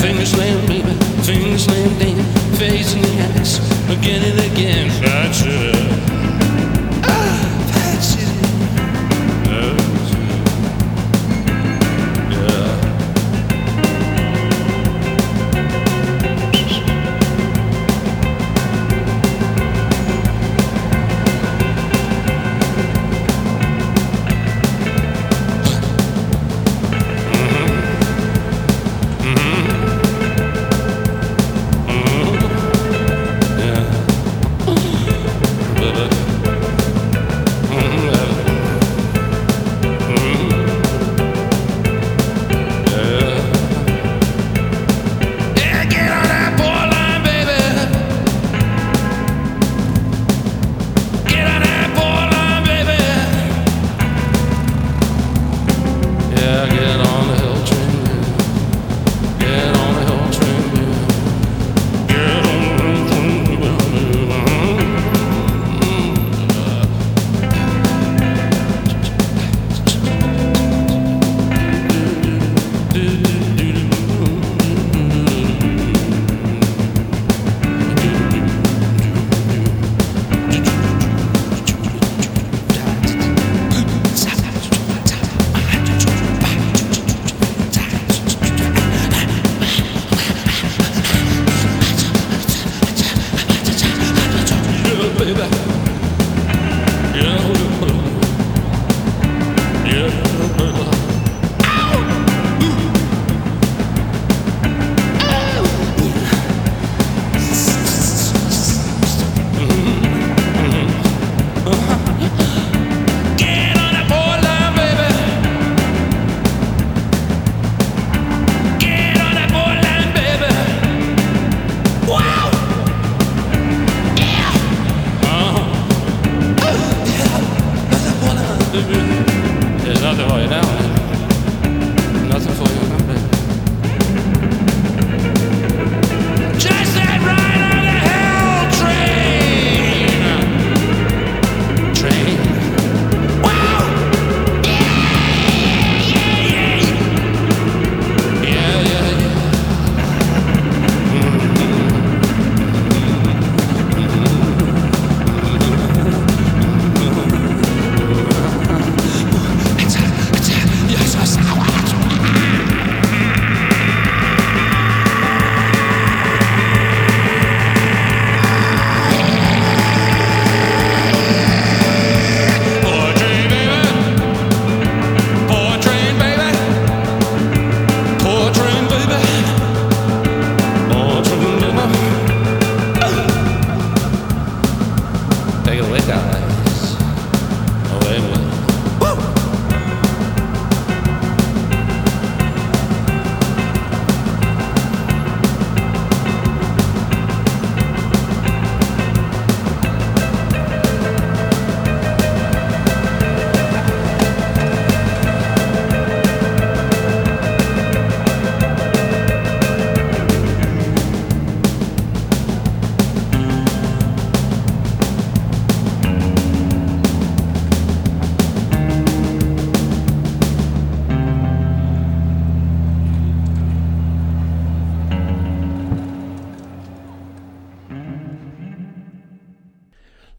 finger slam, baby, finger slam, damn, face in the ass, again and again,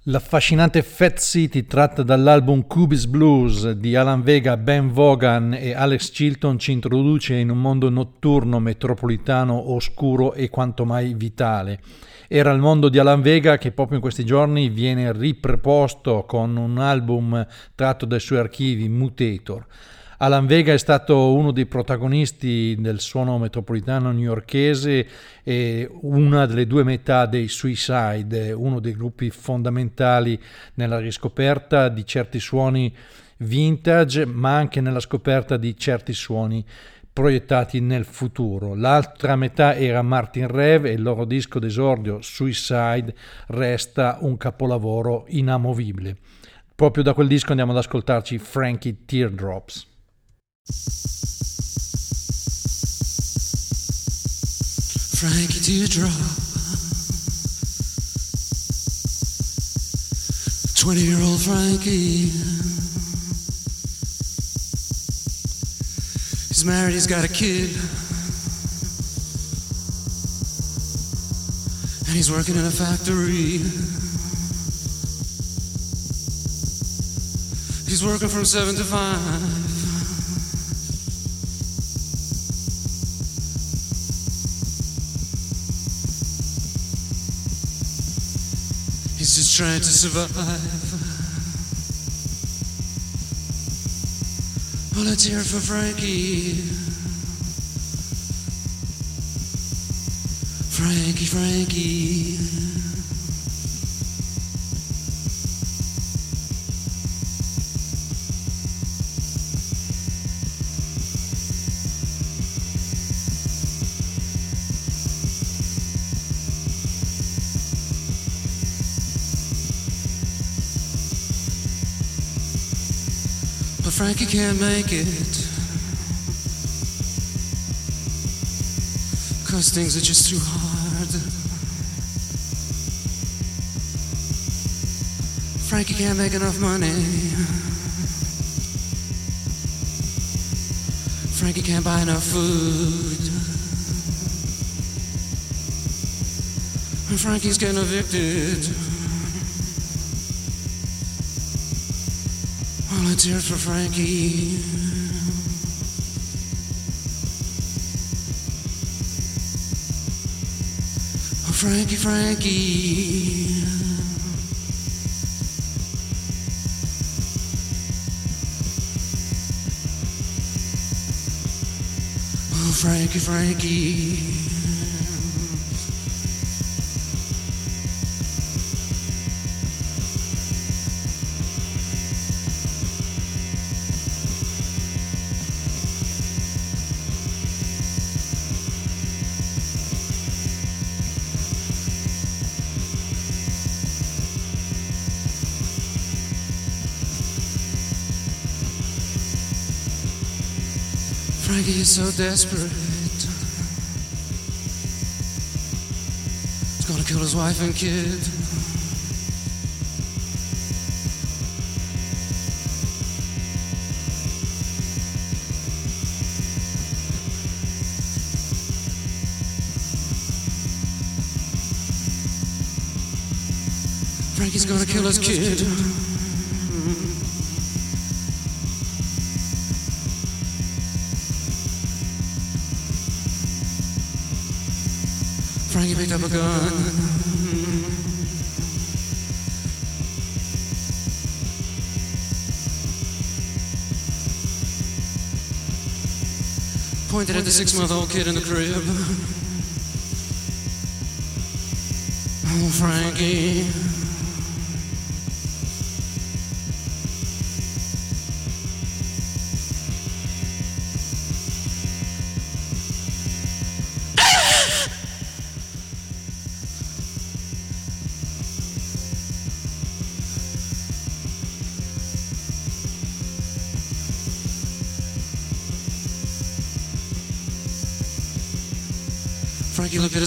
L'affascinante Fat City tratta dall'album Cubis Blues di Alan Vega, Ben Vaughan e Alex Chilton ci introduce in un mondo notturno, metropolitano, oscuro e quanto mai vitale. Era il mondo di Alan Vega che proprio in questi giorni viene ripreposto con un album tratto dai suoi archivi, Mutator. Alan Vega è stato uno dei protagonisti del suono metropolitano newyorkese e una delle due metà dei Suicide, uno dei gruppi fondamentali nella riscoperta di certi suoni vintage, ma anche nella scoperta di certi suoni proiettati nel futuro. L'altra metà era Martin Rev e il loro disco d'esordio Suicide resta un capolavoro inamovibile. Proprio da quel disco andiamo ad ascoltarci Frankie Teardrops. Frankie Teardrop. 20 year old Frankie. He's married, he's got a kid. And he's working in a factory. He's working from 7 to 5. Trying to survive. Let's hear it for Frankie. Frankie, Frankie. Frankie can't make it. Cause things are just too hard. Frankie can't make enough money. Frankie can't buy enough food. And Frankie's getting evicted. It for Frankie. Oh, Frankie, Frankie. Oh, Frankie, Frankie. Is so desperate. He's gonna kill his wife and kid. Frankie's gonna kill his kid. Up a gun. Pointed at the six month old kid in the crib. Oh, Frankie.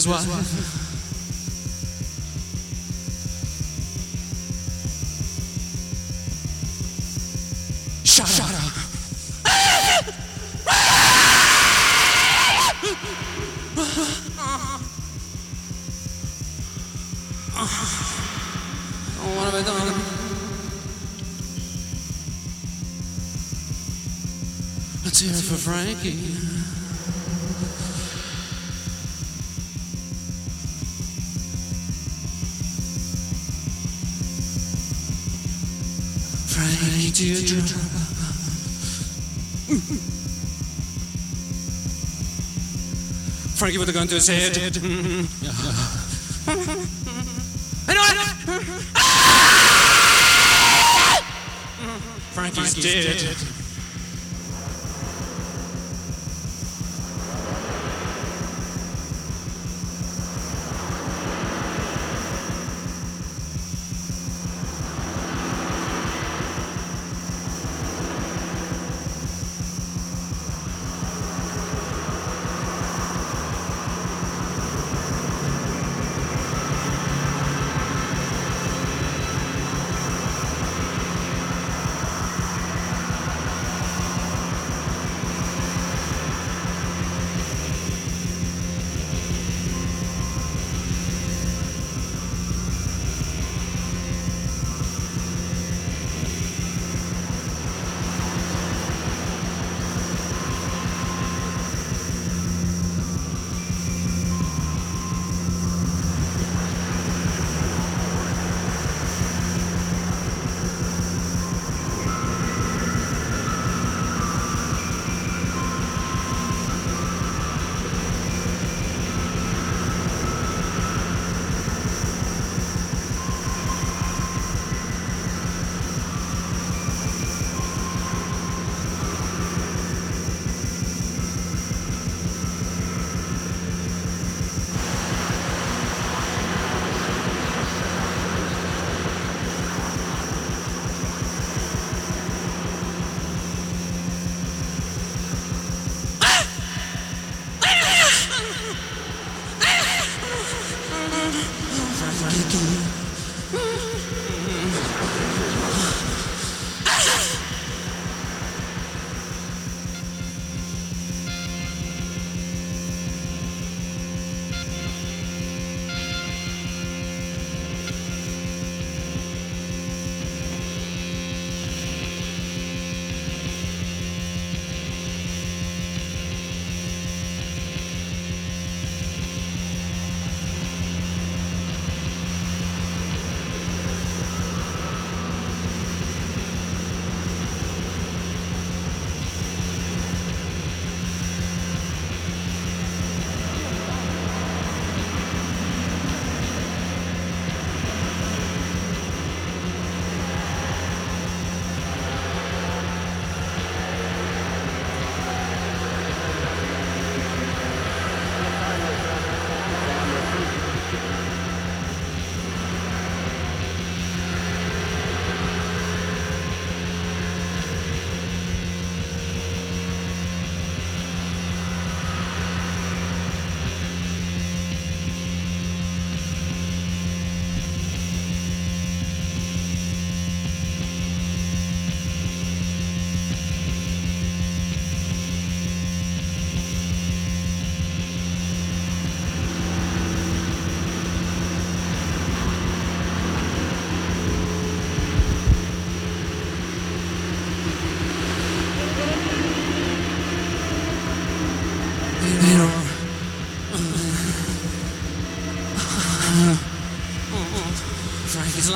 His wife. Shut, Shut up. Oh, what have I done? Let's hear it for Frankie. Frankie teardrop. Frankie with a gun to his head. I know it. Frankie's, dead.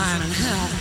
flying in hell.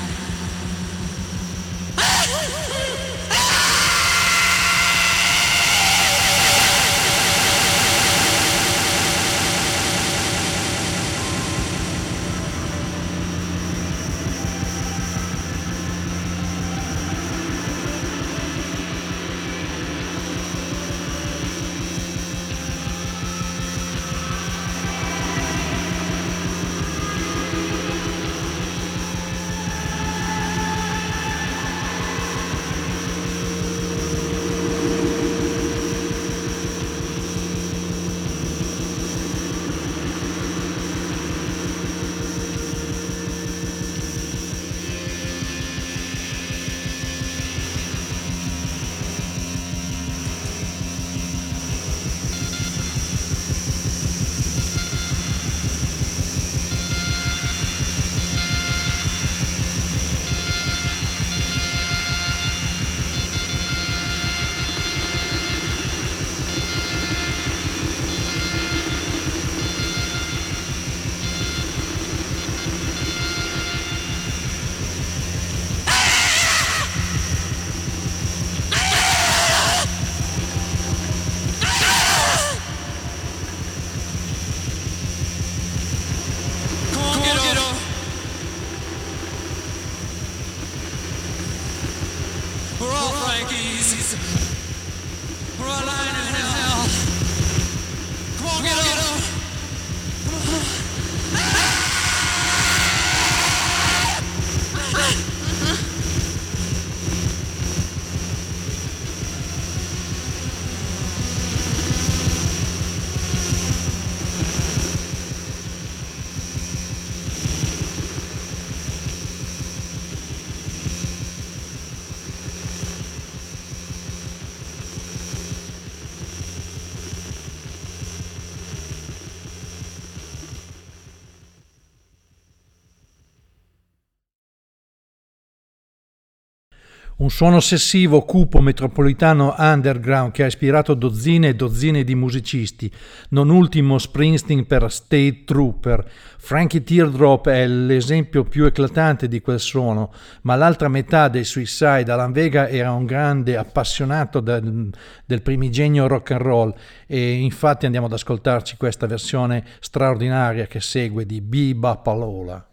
Suono ossessivo, cupo, metropolitano underground che ha ispirato dozzine e dozzine di musicisti, non ultimo Springsteen per State Trooper. Frankie Teardrop è l'esempio più eclatante di quel suono, ma l'altra metà dei Suicide, Alan Vega, era un grande appassionato del, del primigenio rock and roll e infatti andiamo ad ascoltarci questa versione straordinaria che segue di Bebop Palola.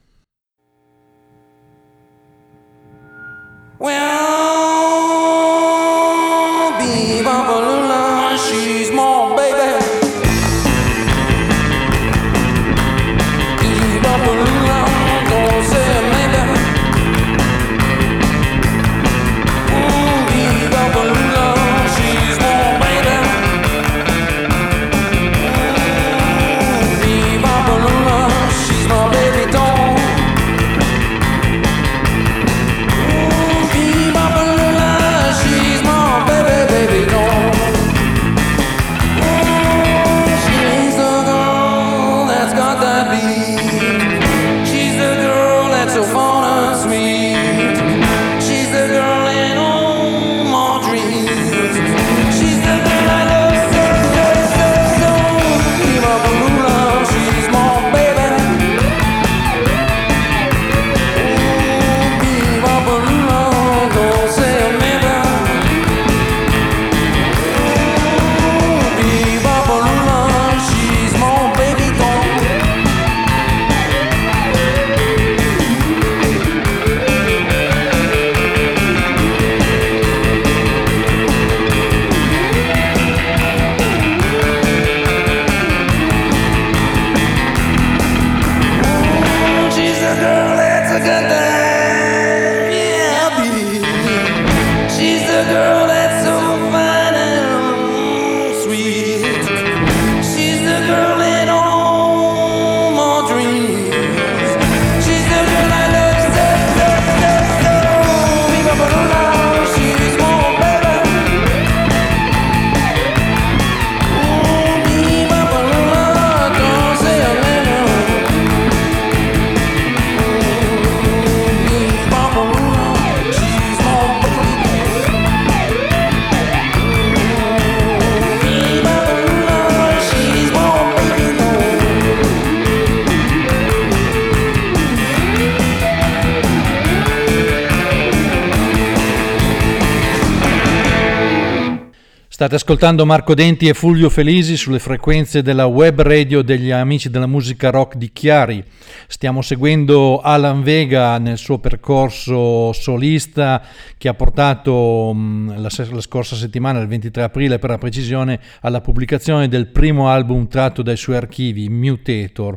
State ascoltando Marco Denti e Fulvio Felisi sulle frequenze della web radio degli amici della musica rock di Chiari. Stiamo seguendo Alan Vega nel suo percorso solista che ha portato la, la, scorsa settimana, il 23 aprile per la precisione, alla pubblicazione del primo album tratto dai suoi archivi, Mutator.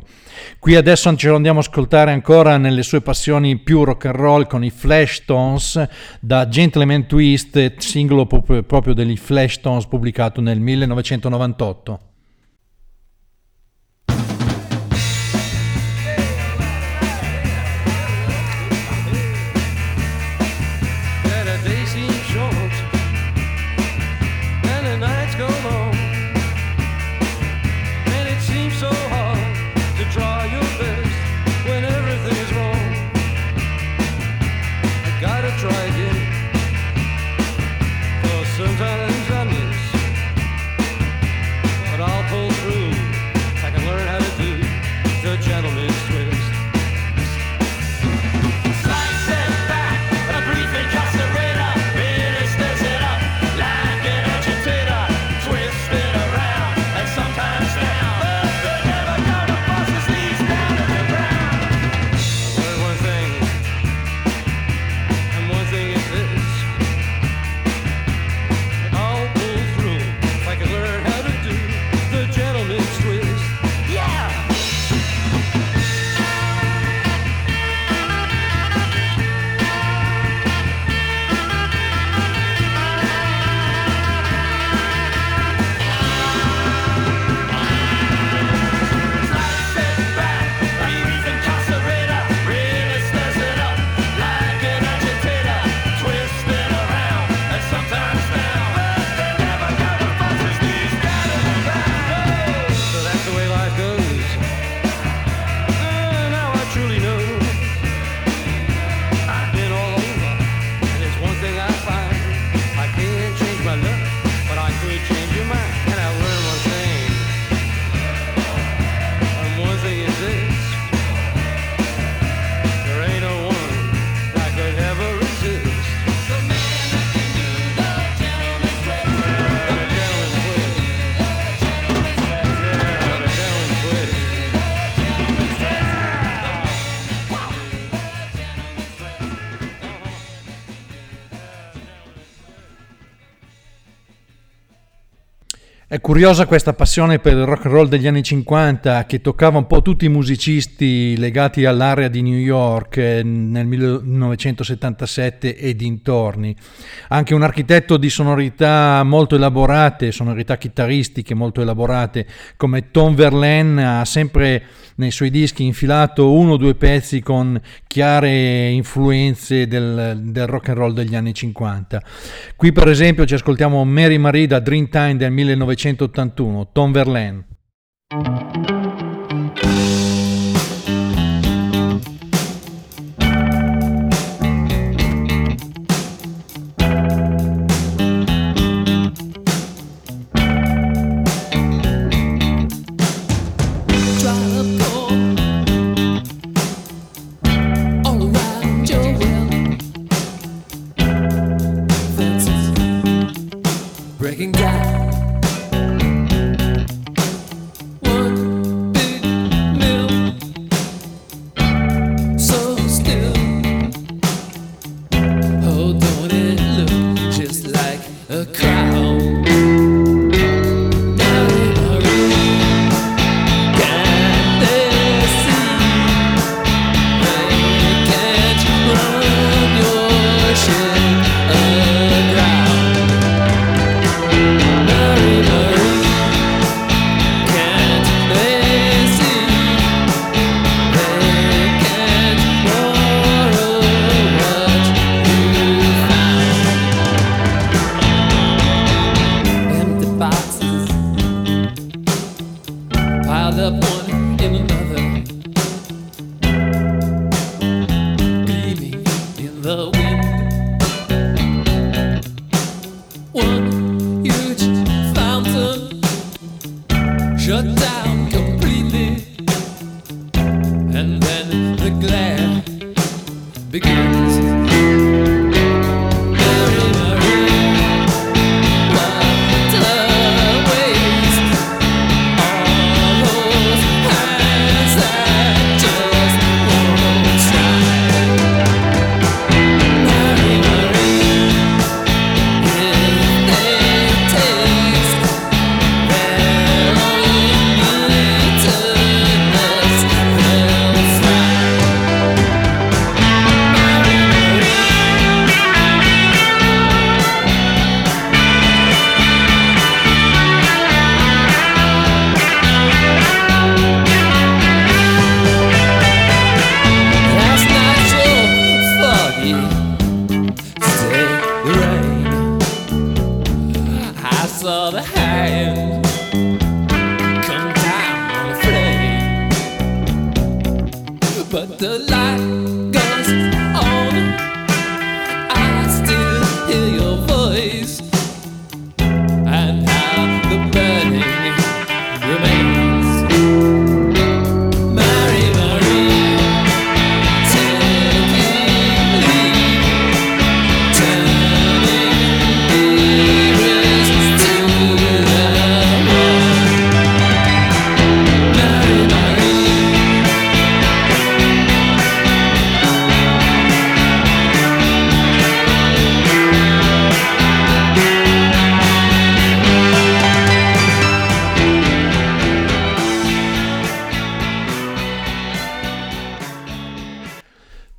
Qui adesso ce lo andiamo a ascoltare ancora nelle sue passioni più rock and roll con i Flash Tones da Gentleman Twist, singolo proprio degli Flash Tones Stones pubblicato nel 1998. Curiosa questa passione per il rock and roll degli anni 50 che toccava un po' tutti i musicisti legati all'area di New York eh, nel 1977 e dintorni. Anche un architetto di sonorità molto elaborate, sonorità chitarristiche molto elaborate come Tom Verlaine ha sempre nei suoi dischi infilato uno o due pezzi con chiare influenze del, del rock and roll degli anni 50. Qui per esempio ci ascoltiamo Mary Marie da Dreamtime del 1981, Tom Verlaine. the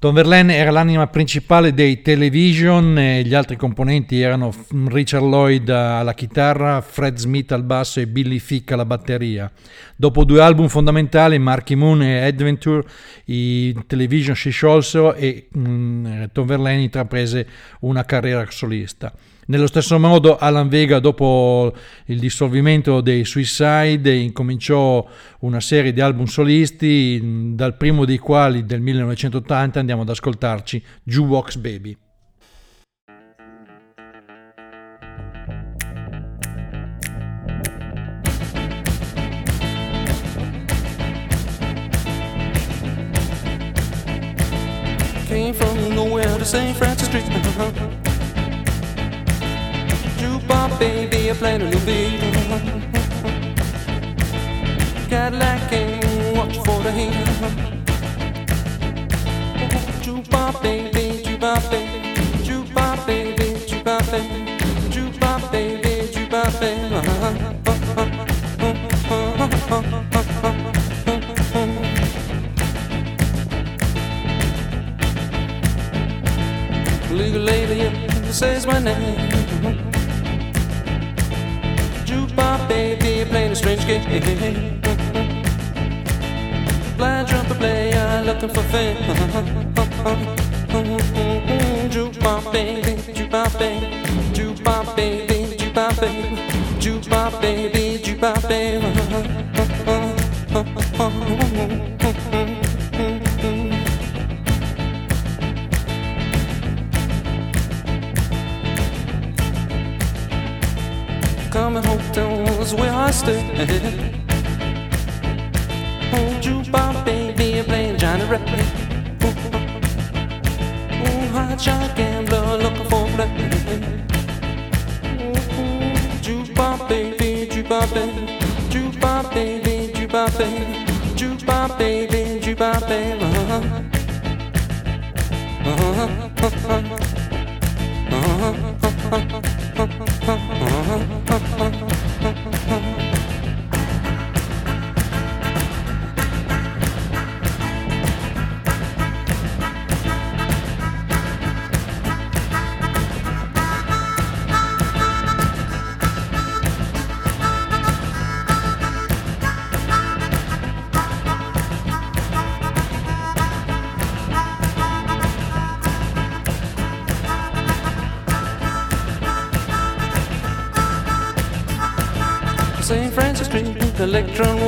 Tom Verlaine era l'anima principale dei Television e gli altri componenti erano Richard Lloyd alla chitarra, Fred Smith al basso e Billy Fick alla batteria. Dopo due album fondamentali, Marky Moon e Adventure, i Television si sciolsero e mm, Tom Verlaine intraprese una carriera solista. Nello stesso modo Alan Vega dopo il dissolvimento dei Suicide incominciò una serie di album solisti, dal primo dei quali del 1980 andiamo ad ascoltarci Jukebox Baby. Came from nowhere to St. Francis Street. Jukebox baby, I played a new beat. Cadillac came, watch for the heat. Jukebox baby, jukebox baby, jukebox baby, jukebox baby, jukebox baby, jukebox baby. Legal lady says my name. Jukebox baby playing a strange game. Blind trumpet player looking for fame. Jukebox baby, jukebox baby, jukebox baby, jukebox baby, jukebox baby, jukebox baby. Was where I stayed. Oh, jukebox baby, playing Johnny. Ooh, ooh, hot shot gambler looking for. Ooh, jukebox baby, jukebox baby, jukebox baby, jukebox baby, jukebox baby, jukebox baby. Uh-huh. Uh-huh. St. strong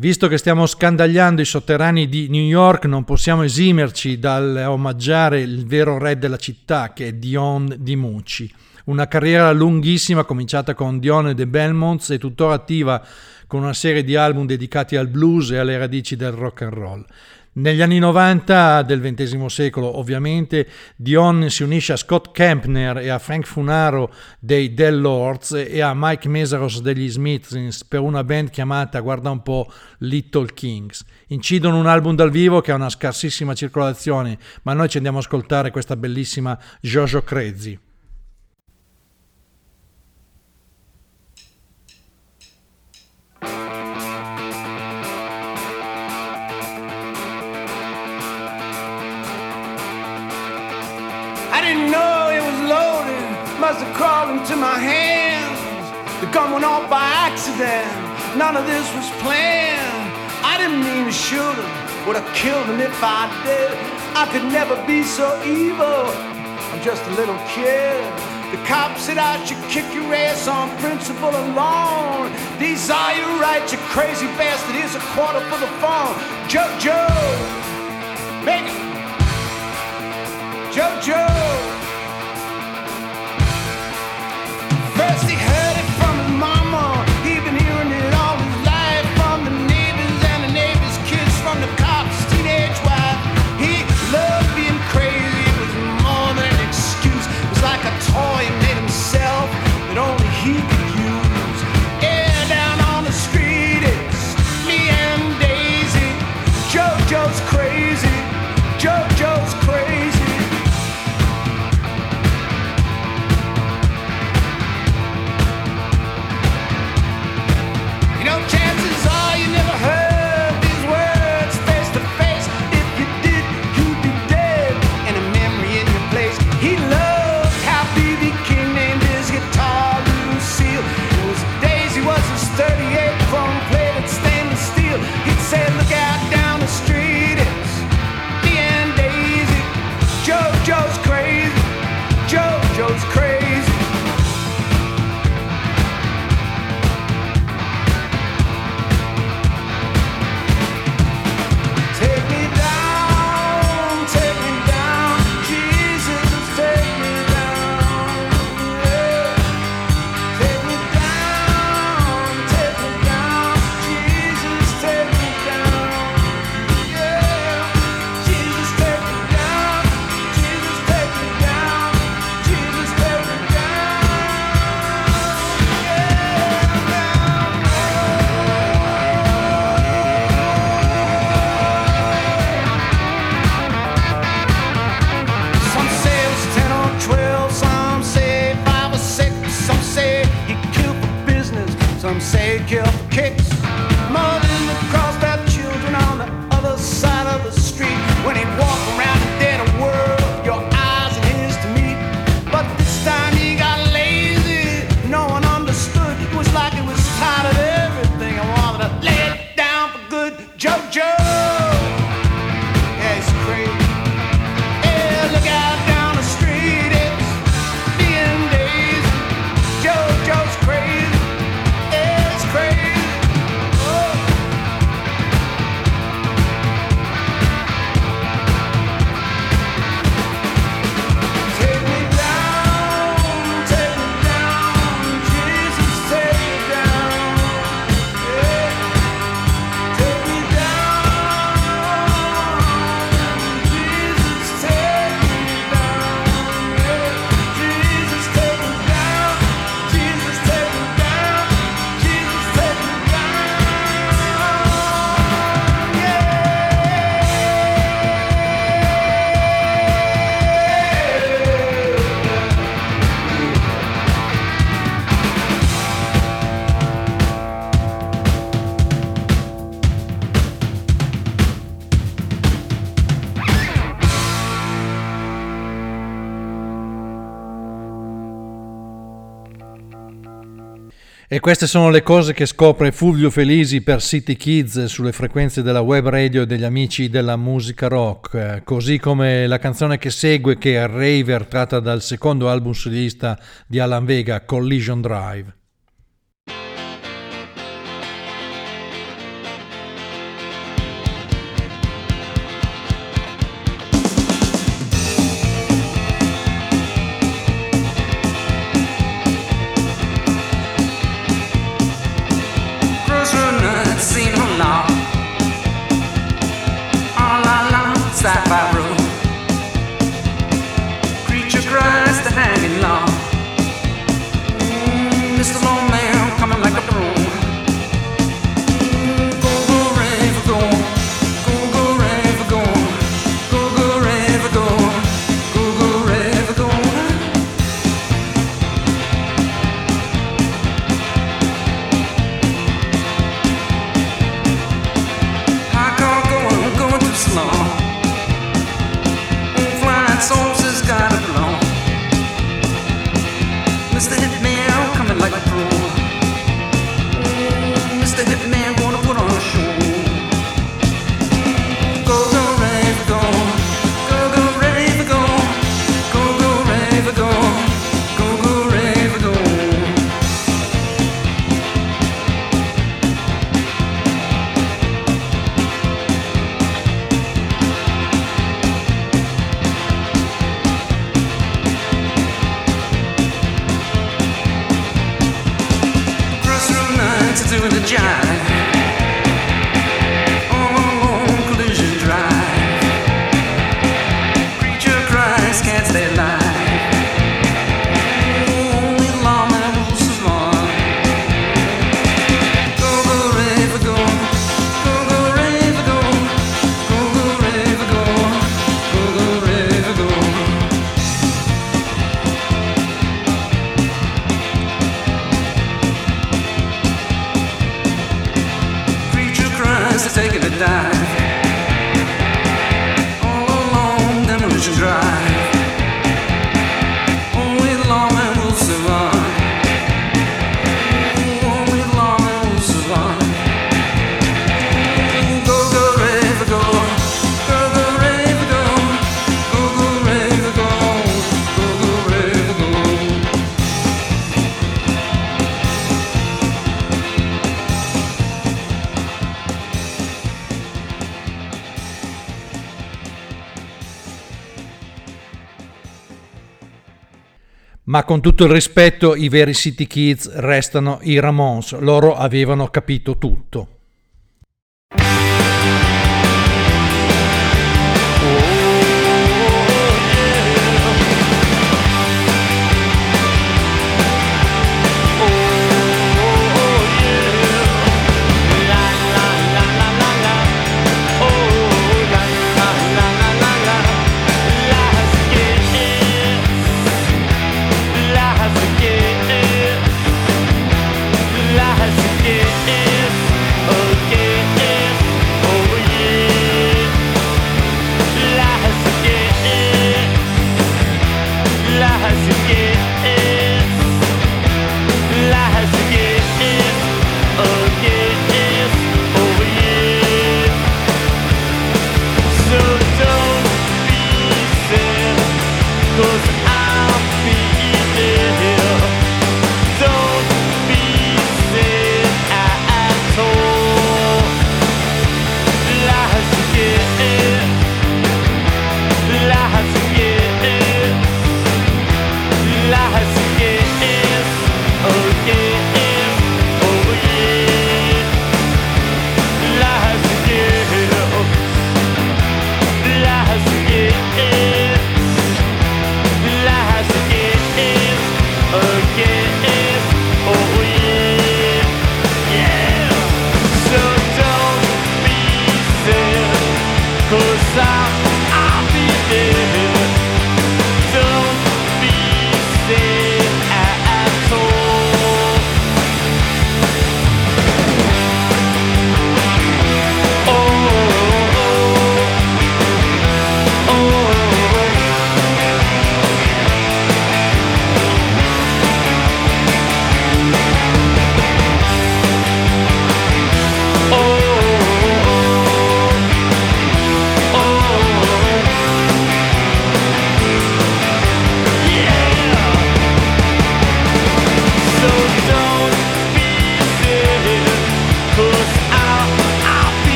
Visto che stiamo scandagliando i sotterranei di New York, non possiamo esimerci dal omaggiare il vero re della città, che è Dion Di Mucci. Una carriera lunghissima, cominciata con Dion e The Belmonts e tuttora attiva con una serie di album dedicati al blues e alle radici del rock and roll. Negli anni 90 del XX secolo, ovviamente, Dion si unisce a Scott Kempner e a Frank Funaro dei Del Lords e a Mike Mesaros degli Smiths per una band chiamata, guarda un po', Little Kings. Incidono un album dal vivo che ha una scarsissima circolazione, ma noi ci andiamo ad ascoltare questa bellissima Jojo Crazy. Must have crawled into my hands. The gun went off by accident, none of this was planned. I didn't mean to shoot him, would have killed him if I did. I could never be so evil, I'm just a little kid. The cop said I should kick your ass on principle alone. These are your rights, you crazy bastard. Here's a quarter for the phone. Jojo, make it. Jojo. He heard Some say kill for kicks more than the cross. E queste sono le cose che scopre Fulvio Felisi per City Kids sulle frequenze della web radio degli amici della musica rock, così come la canzone che segue che è Raver tratta dal secondo album solista di Alan Vega, Collision Drive. con tutto il rispetto, i veri City Kids restano i Ramones, loro avevano capito tutto.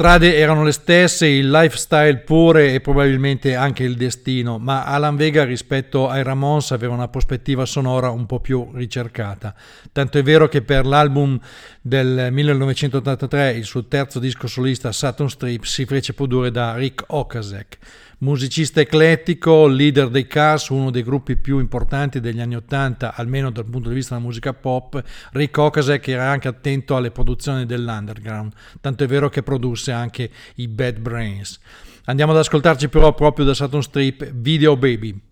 Strade erano le stesse, il lifestyle pure e probabilmente anche il destino, ma Alan Vega rispetto ai Ramones aveva una prospettiva sonora un po' più ricercata. Tanto è vero che per l'album del 1983, il suo terzo disco solista Saturn Strip, si fece produrre da Rick Okasek. Musicista eclettico, leader dei Cars, uno dei gruppi più importanti degli anni Ottanta, almeno dal punto di vista della musica pop, Rick Okasek era anche attento alle produzioni dell'underground, tanto è vero che produsse anche i Bad Brains. Andiamo ad ascoltarci però proprio da Saturn Strip Video Baby.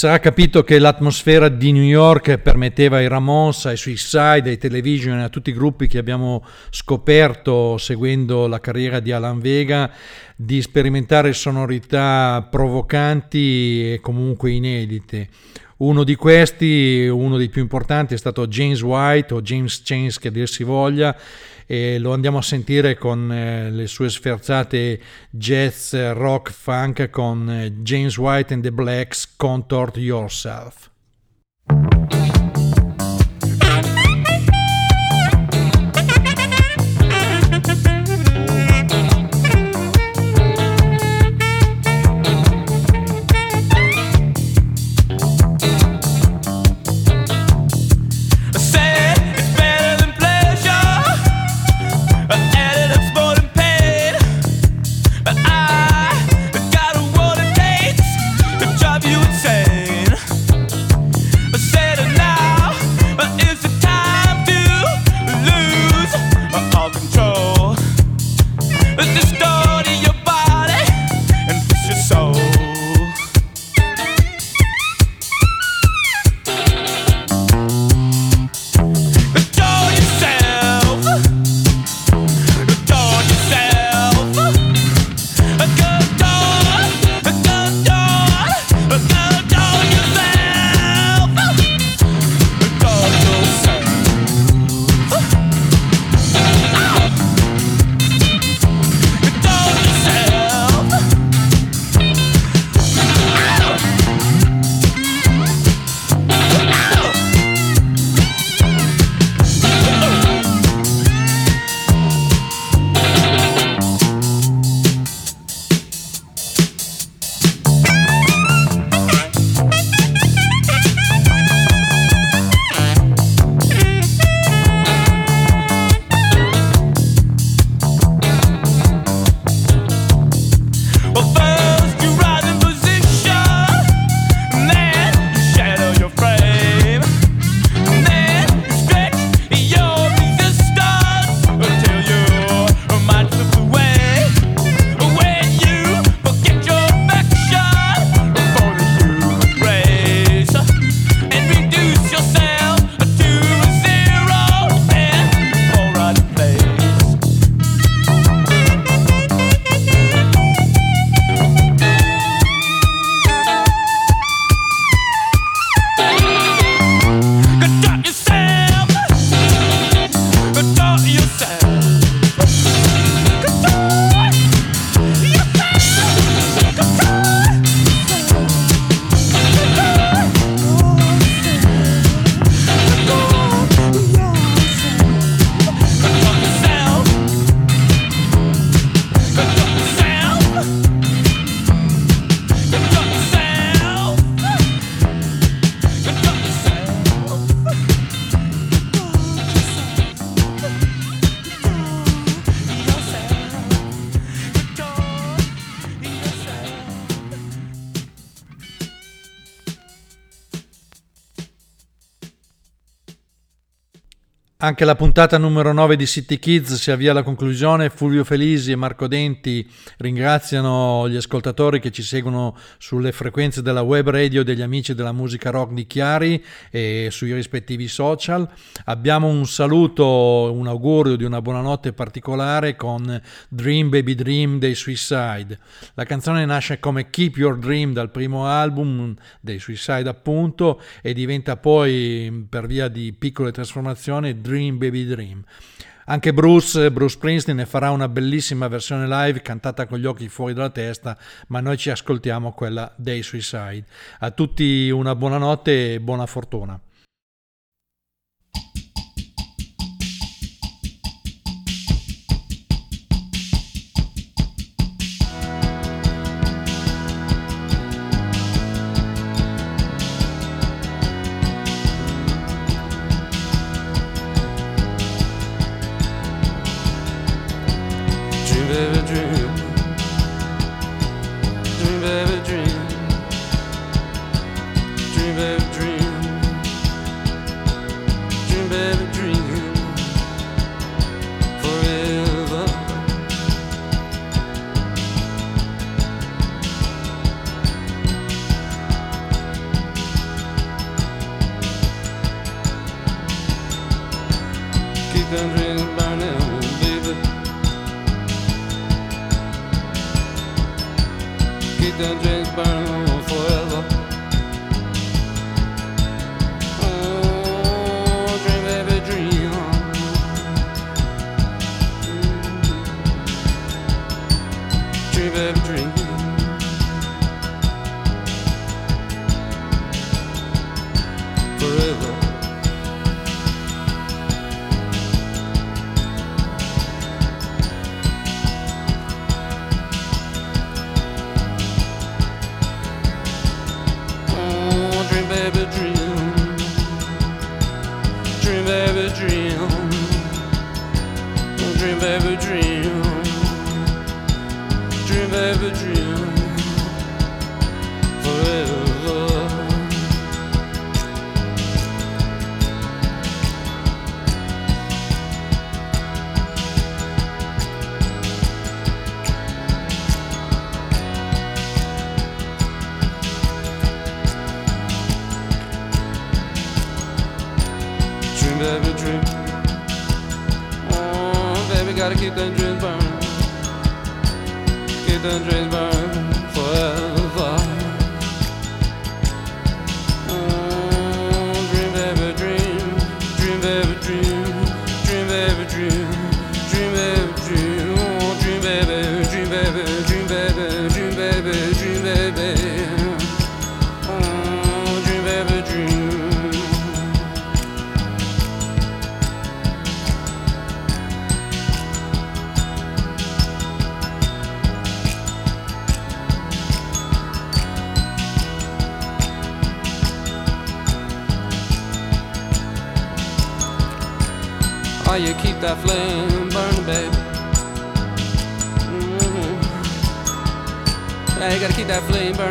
Sarà capito che l'atmosfera di New York permetteva ai Ramones, ai Suicide, ai Television a tutti i gruppi che abbiamo scoperto seguendo la carriera di Alan Vega di sperimentare sonorità provocanti e comunque inedite. Uno di questi, uno dei più importanti, è stato James White o James Chains che dir si voglia e lo andiamo a sentire con eh, le sue sferzate jazz, rock, funk con eh, James White and the Blacks Contort Yourself. Anche la puntata numero 9 di City Kids si avvia alla conclusione. Fulvio Felisi e Marco Denti ringraziano gli ascoltatori che ci seguono sulle frequenze della web radio degli amici della musica rock di Chiari e sui rispettivi social. Abbiamo un saluto, un augurio di una buonanotte particolare con Dream Baby Dream dei Suicide. La canzone nasce come Keep Your Dream dal primo album dei Suicide appunto e diventa poi per via di piccole trasformazioni Dream Baby Dream. Anche Bruce, Bruce Springsteen ne farà una bellissima versione live cantata con gli occhi fuori dalla testa, ma noi ci ascoltiamo quella dei Suicide. A tutti una buona notte e buona fortuna.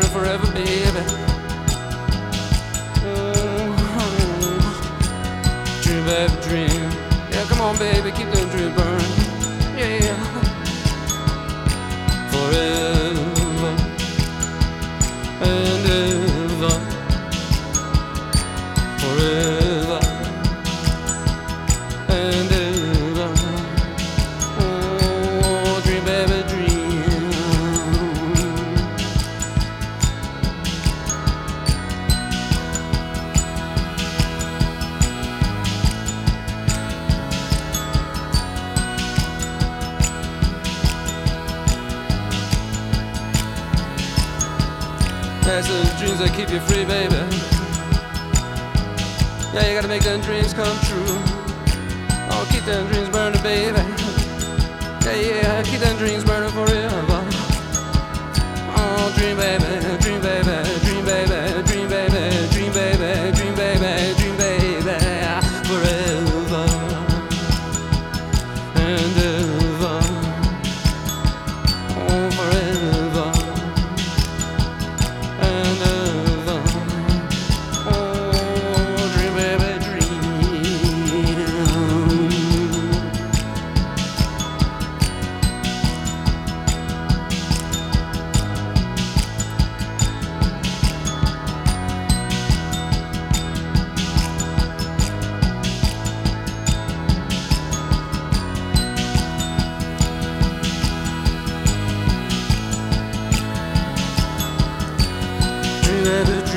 Forever, make them dreams come true. Oh, keep them dreams burning, baby. Yeah, yeah, keep them dreams burning forever. Oh, dream baby, dream baby, dream you ever